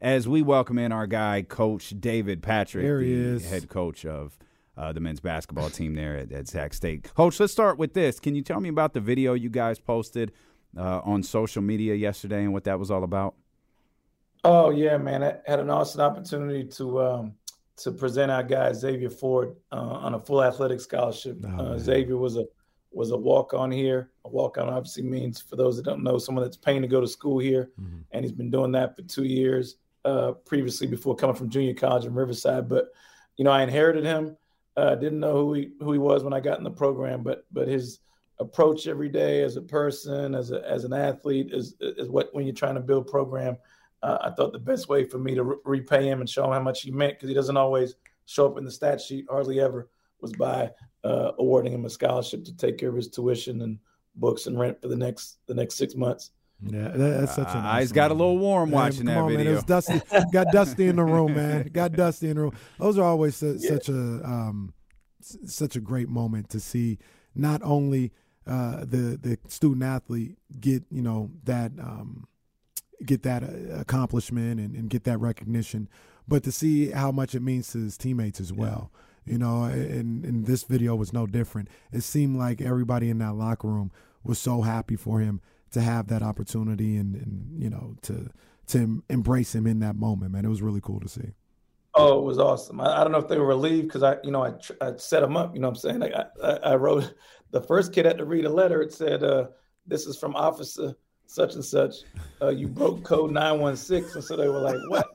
as we welcome in our guy, Coach David Patrick, there he the is. head coach of uh, the men's basketball team there at, at Sac State. Coach, let's start with this. Can you tell me about the video you guys posted uh, on social media yesterday and what that was all about? Oh yeah, man! I had an awesome opportunity to um, to present our guy Xavier Ford uh, on a full athletic scholarship. Oh, uh, Xavier was a was a walk on here. A walk on obviously means, for those that don't know, someone that's paying to go to school here, mm-hmm. and he's been doing that for two years uh, previously before coming from junior college in Riverside. But you know, I inherited him. Uh, didn't know who he who he was when I got in the program, but but his approach every day as a person, as a as an athlete, is is what when you're trying to build program uh, I thought the best way for me to re- repay him and show him how much he meant, because he doesn't always show up in the stat sheet, hardly ever, was by uh, awarding him a scholarship to take care of his tuition and books and rent for the next the next six months. Yeah, that's such a. Nice eyes got a little warm watching man, that on, video. Man, it was dusty. got dusty in the room, man. Got dusty in the room. Those are always su- yeah. such a um, such a great moment to see. Not only uh, the the student athlete get you know that um, get that uh, accomplishment and, and, get that recognition, but to see how much it means to his teammates as well. Yeah. You know, and, and this video was no different. It seemed like everybody in that locker room was so happy for him to have that opportunity and, and you know to to embrace him in that moment. Man, it was really cool to see. Oh, it was awesome. I, I don't know if they were relieved because I, you know, I, I set them up. You know what I'm saying? Like I, I, wrote the first kid had to read a letter. It said, uh, "This is from Officer such and such. Uh, you broke code 916. And so they were like, what?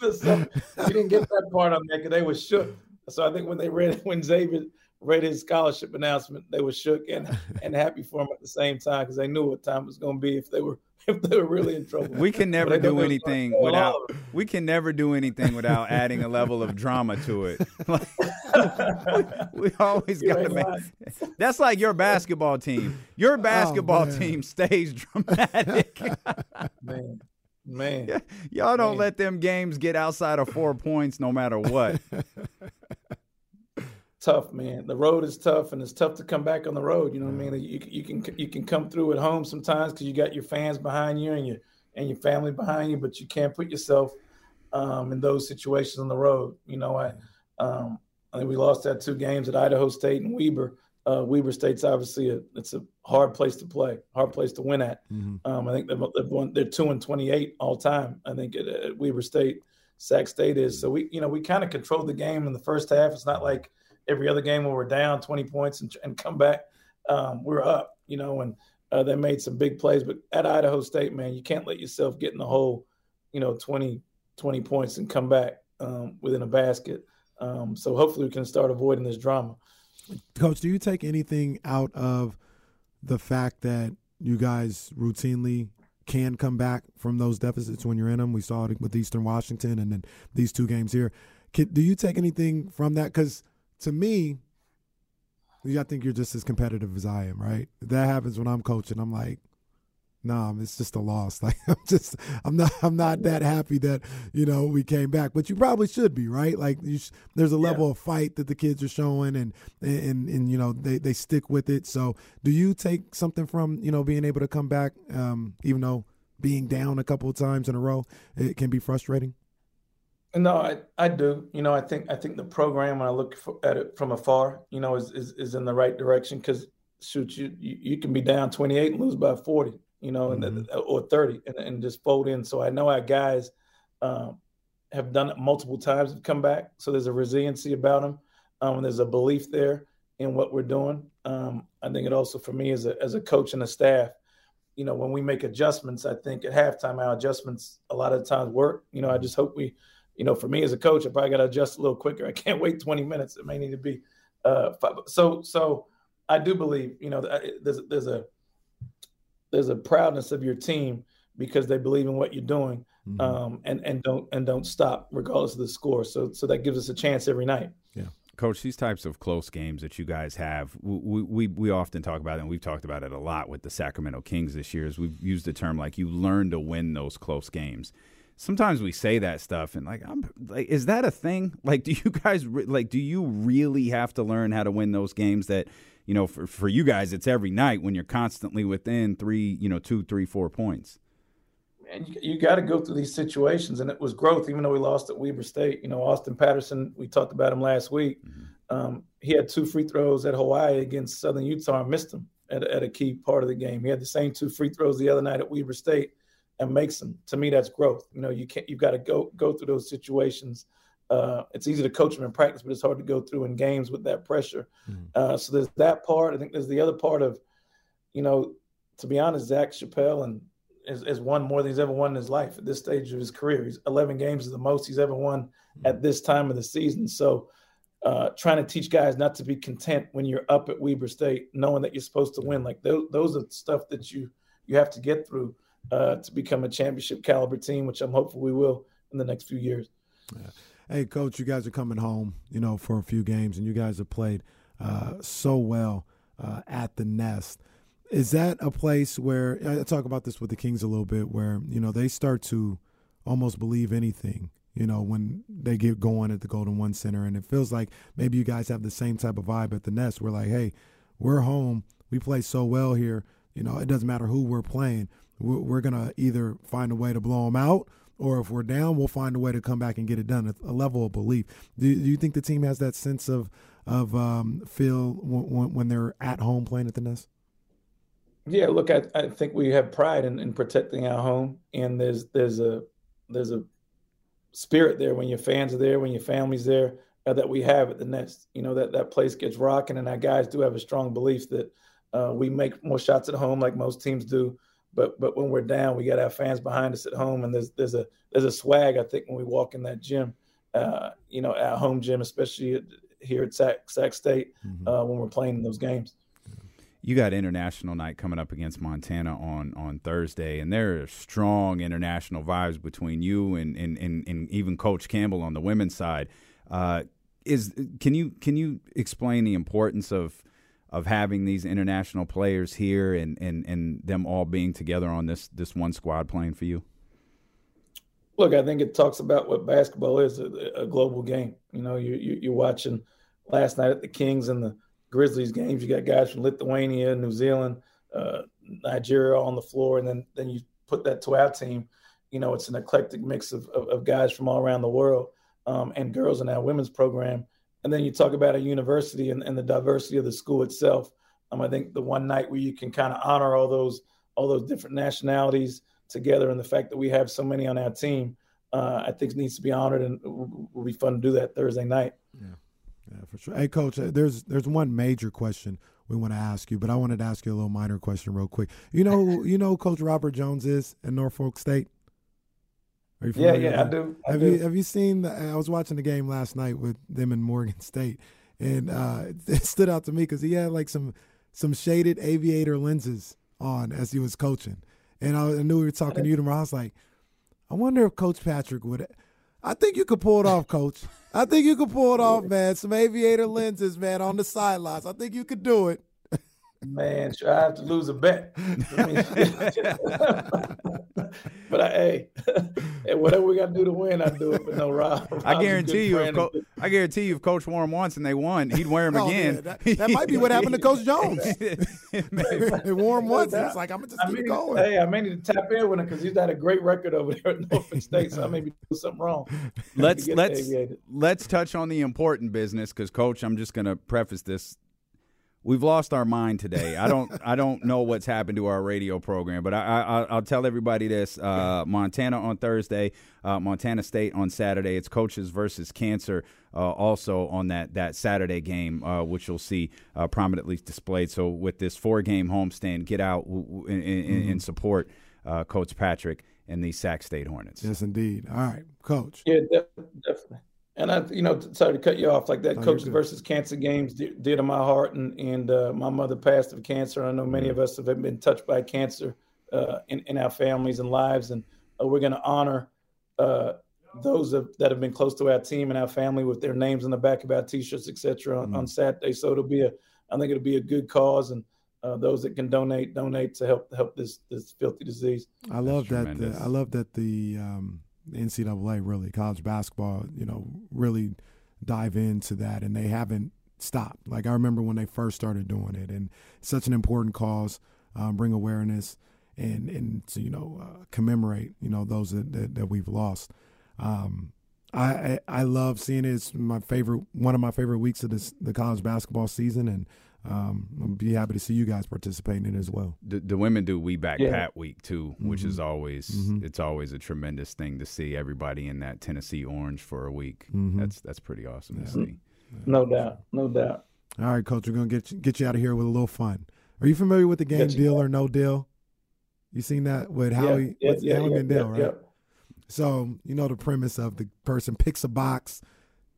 so we didn't get that part on there because they were shook. So I think when they read, when Xavier read his scholarship announcement, they were shook and, and happy for him at the same time because they knew what time it was going to be if they were if they were really in trouble. We can never do anything without we can never do anything without adding a level of drama to it. we, we, always got to make That's like your basketball team. Your oh, basketball oh, team stays dramatic. man. Man. Y'all don't man. let them games get outside of 4 points no matter what tough, man. The road is tough, and it's tough to come back on the road. You know what I mean? You, you can you can come through at home sometimes because you got your fans behind you and your and your family behind you, but you can't put yourself um, in those situations on the road. You know, I um, I think we lost that two games at Idaho State and Weber. Uh, Weber State's obviously a it's a hard place to play, hard place to win at. Mm-hmm. Um, I think they're, they're, they're two and twenty eight all time. I think at, at Weber State, Sac State is. So we you know we kind of controlled the game in the first half. It's not like every other game when we're down 20 points and, and come back, um, we're up, you know, and uh, they made some big plays. But at Idaho State, man, you can't let yourself get in the hole, you know, 20, 20 points and come back um, within a basket. Um, so hopefully we can start avoiding this drama. Coach, do you take anything out of the fact that you guys routinely can come back from those deficits when you're in them? We saw it with Eastern Washington and then these two games here. Can, do you take anything from that? Because – to me, I think you're just as competitive as I am, right? That happens when I'm coaching. I'm like, nah, it's just a loss. Like I'm just, I'm not, I'm not that happy that you know we came back. But you probably should be, right? Like sh- there's a level yeah. of fight that the kids are showing, and and and you know they they stick with it. So do you take something from you know being able to come back, um, even though being down a couple of times in a row, it can be frustrating? No, I, I do. You know, I think I think the program when I look for, at it from afar, you know, is is, is in the right direction because shoot, you, you, you can be down 28 and lose by 40, you know, mm-hmm. and or 30 and, and just fold in. So I know our guys um, have done it multiple times and come back. So there's a resiliency about them. Um, and there's a belief there in what we're doing. Um, I think it also for me as a as a coach and a staff, you know, when we make adjustments, I think at halftime our adjustments a lot of times work. You know, I just hope we you know, for me as a coach, I probably got to adjust a little quicker. I can't wait 20 minutes. It may need to be uh, five. so. So I do believe, you know, there's there's a there's a proudness of your team because they believe in what you're doing, mm-hmm. um, and and don't and don't stop regardless of the score. So so that gives us a chance every night. Yeah. Coach, these types of close games that you guys have, we, we, we often talk about it, and we've talked about it a lot with the Sacramento Kings this year. Is we've used the term like you learn to win those close games sometimes we say that stuff and like I'm like is that a thing? Like do you guys like do you really have to learn how to win those games that you know for for you guys it's every night when you're constantly within three you know two three four points. and you, you got to go through these situations, and it was growth. Even though we lost at Weber State, you know, Austin Patterson. We talked about him last week. Mm-hmm. Um, he had two free throws at Hawaii against Southern Utah and missed them at, at a key part of the game. He had the same two free throws the other night at Weber State and makes them. To me, that's growth. You know, you can't. You've got to go go through those situations. Uh, it's easy to coach them in practice, but it's hard to go through in games with that pressure. Mm-hmm. Uh, so there's that part. I think there's the other part of, you know, to be honest, Zach Chappell and has, has won more than he's ever won in his life at this stage of his career. He's 11 games is the most he's ever won mm-hmm. at this time of the season. So uh, trying to teach guys not to be content when you're up at Weber State, knowing that you're supposed to win. Like those, those are stuff that you you have to get through uh, to become a championship caliber team, which I'm hopeful we will in the next few years. Yeah. Hey, coach, you guys are coming home, you know, for a few games, and you guys have played uh, so well uh, at the Nest. Is that a place where I talk about this with the Kings a little bit, where you know they start to almost believe anything you know, when they get going at the Golden One Center. And it feels like maybe you guys have the same type of vibe at the Nest. We're like, hey, we're home. We play so well here. You know, it doesn't matter who we're playing. We're, going to either find a way to blow them out, or if we're down, we'll find a way to come back and get it done. A, level of belief. Do, do, you think the team has that sense of of um, feel when, when they're at home playing at the Nest? Yeah, look, I, I think we have pride in, in protecting our home, and there's there's a there's a spirit there when your fans are there, when your family's there, uh, that we have at the Nest. You know that that place gets rocking, and our guys do have a strong belief that uh, we make more shots at home, like most teams do. But but when we're down, we got our fans behind us at home, and there's there's a there's a swag I think when we walk in that gym, uh, you know, our home gym, especially here at Sac, Sac State, mm-hmm. Uh, when we're playing in those games you got international night coming up against Montana on on Thursday, and there are strong international vibes between you and and, and, and even Coach Campbell on the women's side. Uh, is can you can you explain the importance of of having these international players here and, and, and them all being together on this this one squad playing for you? Look, I think it talks about what basketball is a, a global game. You know, you, you you're watching last night at the Kings and the Grizzlies games. You got guys from Lithuania, New Zealand, uh, Nigeria on the floor, and then then you put that to our team. You know, it's an eclectic mix of, of, of guys from all around the world um, and girls in our women's program. And then you talk about a university and, and the diversity of the school itself. Um, I think the one night where you can kind of honor all those all those different nationalities together, and the fact that we have so many on our team, uh, I think needs to be honored, and will be fun to do that Thursday night. Yeah. Yeah, for sure. Hey, coach, uh, there's there's one major question we want to ask you, but I wanted to ask you a little minor question real quick. You know, you know, Coach Robert Jones is in Norfolk State. Yeah, yeah, I do. I have do. you have you seen? The, I was watching the game last night with them in Morgan State, and uh, it stood out to me because he had like some some shaded aviator lenses on as he was coaching, and I, I knew we were talking to you tomorrow. I was like, I wonder if Coach Patrick would. I think you could pull it off, Coach. I think you could pull it off, man. Some aviator lenses, man, on the sidelines. I think you could do it. Man, sure, I have to lose a bet. but I, hey, whatever we got to do to win, I do it. But no, Rob. I guarantee you, if Co- I guarantee you, if Coach wore them once and they won, he'd wear them oh, again. that, that, might be what happened to Coach Jones. they wore them once. It's like I'm gonna just I keep mean, going. Hey, I may need to tap in with him because he's had a great record over there at Norfolk State. So I may be doing something wrong. Let's let's let's touch on the important business because, Coach, I'm just gonna preface this we've lost our mind today. I don't I don't know what's happened to our radio program, but I, I will tell everybody this: uh, Montana on Thursday, uh, Montana State on Saturday. It's coaches versus cancer. Uh, also on that that Saturday game, uh, which you'll see uh, prominently displayed. So with this four game homestand, get out and, mm-hmm. support uh, Coach Patrick and the Sac State Hornets. Yes, indeed. All right, Coach. Yeah, definitely. And I, you know, sorry to cut you off like that. Oh, Coaches versus Cancer games did, did in my heart, and and uh, my mother passed of cancer. I know many of us have been touched by cancer uh, in in our families and lives, and uh, we're going to honor uh, those of, that have been close to our team and our family with their names on the back of our T-shirts, etc. On, mm on, Saturday. So it'll be a, I think it'll be a good cause, and uh, those that can donate, donate to help help this this filthy disease. I love That's that. The, I love that the. Um NCAA really college basketball, you know, really dive into that, and they haven't stopped. Like I remember when they first started doing it, and such an important cause, um, bring awareness, and and to you know uh, commemorate you know those that, that, that we've lost. Um, I, I, I love seeing it. It's my favorite one of my favorite weeks of this the college basketball season, and um, I'll be happy to see you guys participating in it as well. The, the women do We Back Yeah. Pat Week too, which Mm-hmm. is always it's always a tremendous thing to see everybody in that Tennessee orange for a week. Mm-hmm. That's that's pretty awesome to see. No doubt, no doubt. All right, coach, we're gonna get you, get you out of here with a little fun. Are you familiar with the game deal out. or no deal? You seen that with Howie, with Howie Mandel, right? So you know the premise of the person picks a box.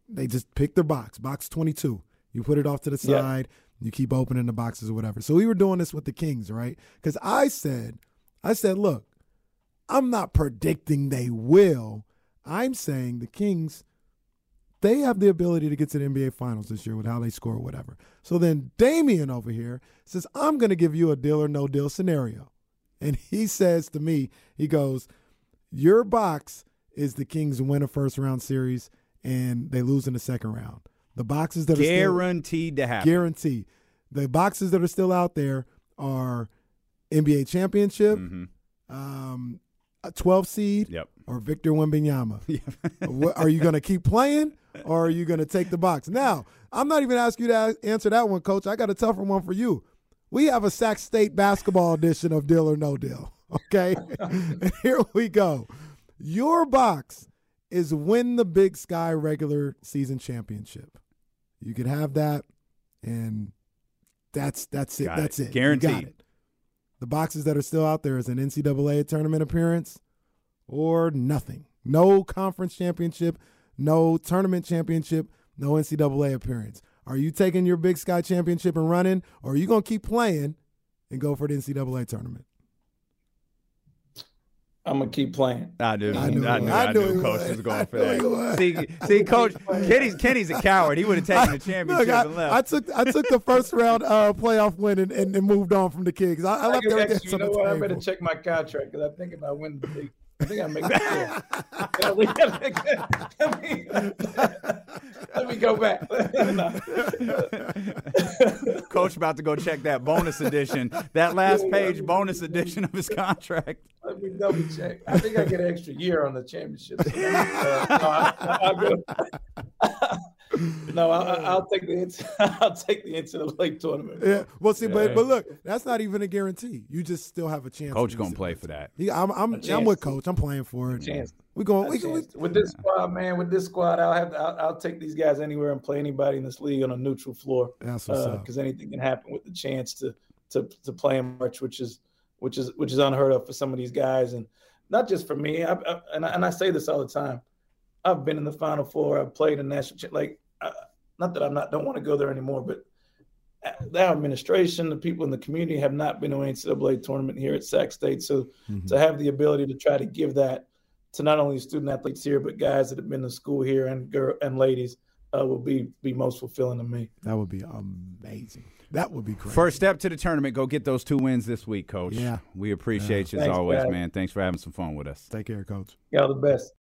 They just pick their box, box twenty two. You put it off to the Yeah. side. You keep opening the boxes or whatever. So we were doing this with the Kings, right? Because I said, I said, look, I'm not predicting they will. I'm saying the Kings, they have the ability to get to the NBA Finals this year with how they score or whatever. So then Damian over here says, I'm going to give you a deal or no deal scenario. And he says to me, he goes, Your box is the Kings win a first round series and they lose in the second round. The boxes that are Guaranteed to happen. guarantee. The boxes that are still out there are NBA championship, hmm um, a 12 seed, Yep. or Victor Wembanyama. What- are you going to keep playing or are you going to take the box? Now, I'm not even asking you to answer that one, coach. I got a tougher one for you. We have a Sac State basketball edition of Deal or No Deal. Okay? here we go. Your box is win the Big Sky regular season championship. You could have that, and that's that's it. Got it. that's it. Got Guaranteed. it. The boxes that are still out there is an NCAA tournament appearance or nothing. No conference championship, no tournament championship, no NCAA appearance. Are you taking your Big Sky championship and running, or are you going to keep playing and go for the NCAA tournament? I'm gonna keep playing. I knew. I I knew knew. it. I I knew, knew Coach was. was going I for knew it was. that. See, see, Coach Kenny's Kenny's a coward. He would have taken the championship Look, I, and left. I took I took the first round uh, playoff win and, and, and moved on from the Kings. I, I left I actually, you know the what? I better check my contract because I think if I win the league, I think I make the let, me, let me go back. Coach about to go check that bonus edition, that last page bonus edition of his contract. Let me double check. I think I get an extra year on the championship. So, uh, no, I, I'll go. no, I, I- I'll take the NC- I'll take the NCAA tournament. Yeah, well, see, but Yeah. but look, that's not even a guarantee. You just still have a chance. Coach gonna play for that. Yeah, I'm I'm, I'm with Coach. I'm playing for it. chance. We going. We, A we, chance. with this squad, man. With this squad, I'll have to, I'll, I'll take these guys anywhere and play anybody in this league on a neutral floor that's what's up. because anything can happen with the chance to to to play in March, which is which is which is unheard of for some of these guys, and not just for me. I, I, and I, and I say this all the time. I've been in the Final Four. I've played in national. Like, I, not that I'm not don't want to go there anymore, but the administration, the people in the community have not been to an NCAA tournament here at Sac State. So Mhm. to have the ability to try to give that to not only student athletes here, but guys that have been to school here and girl and ladies uh, will be be most fulfilling to me. That would be amazing. That would be great. First step to the tournament. Go get those two wins this week, Coach. Yeah. We appreciate you as Thanks, always, guys. man. Thanks for having some fun with us. Take care, Coach. Y'all the best.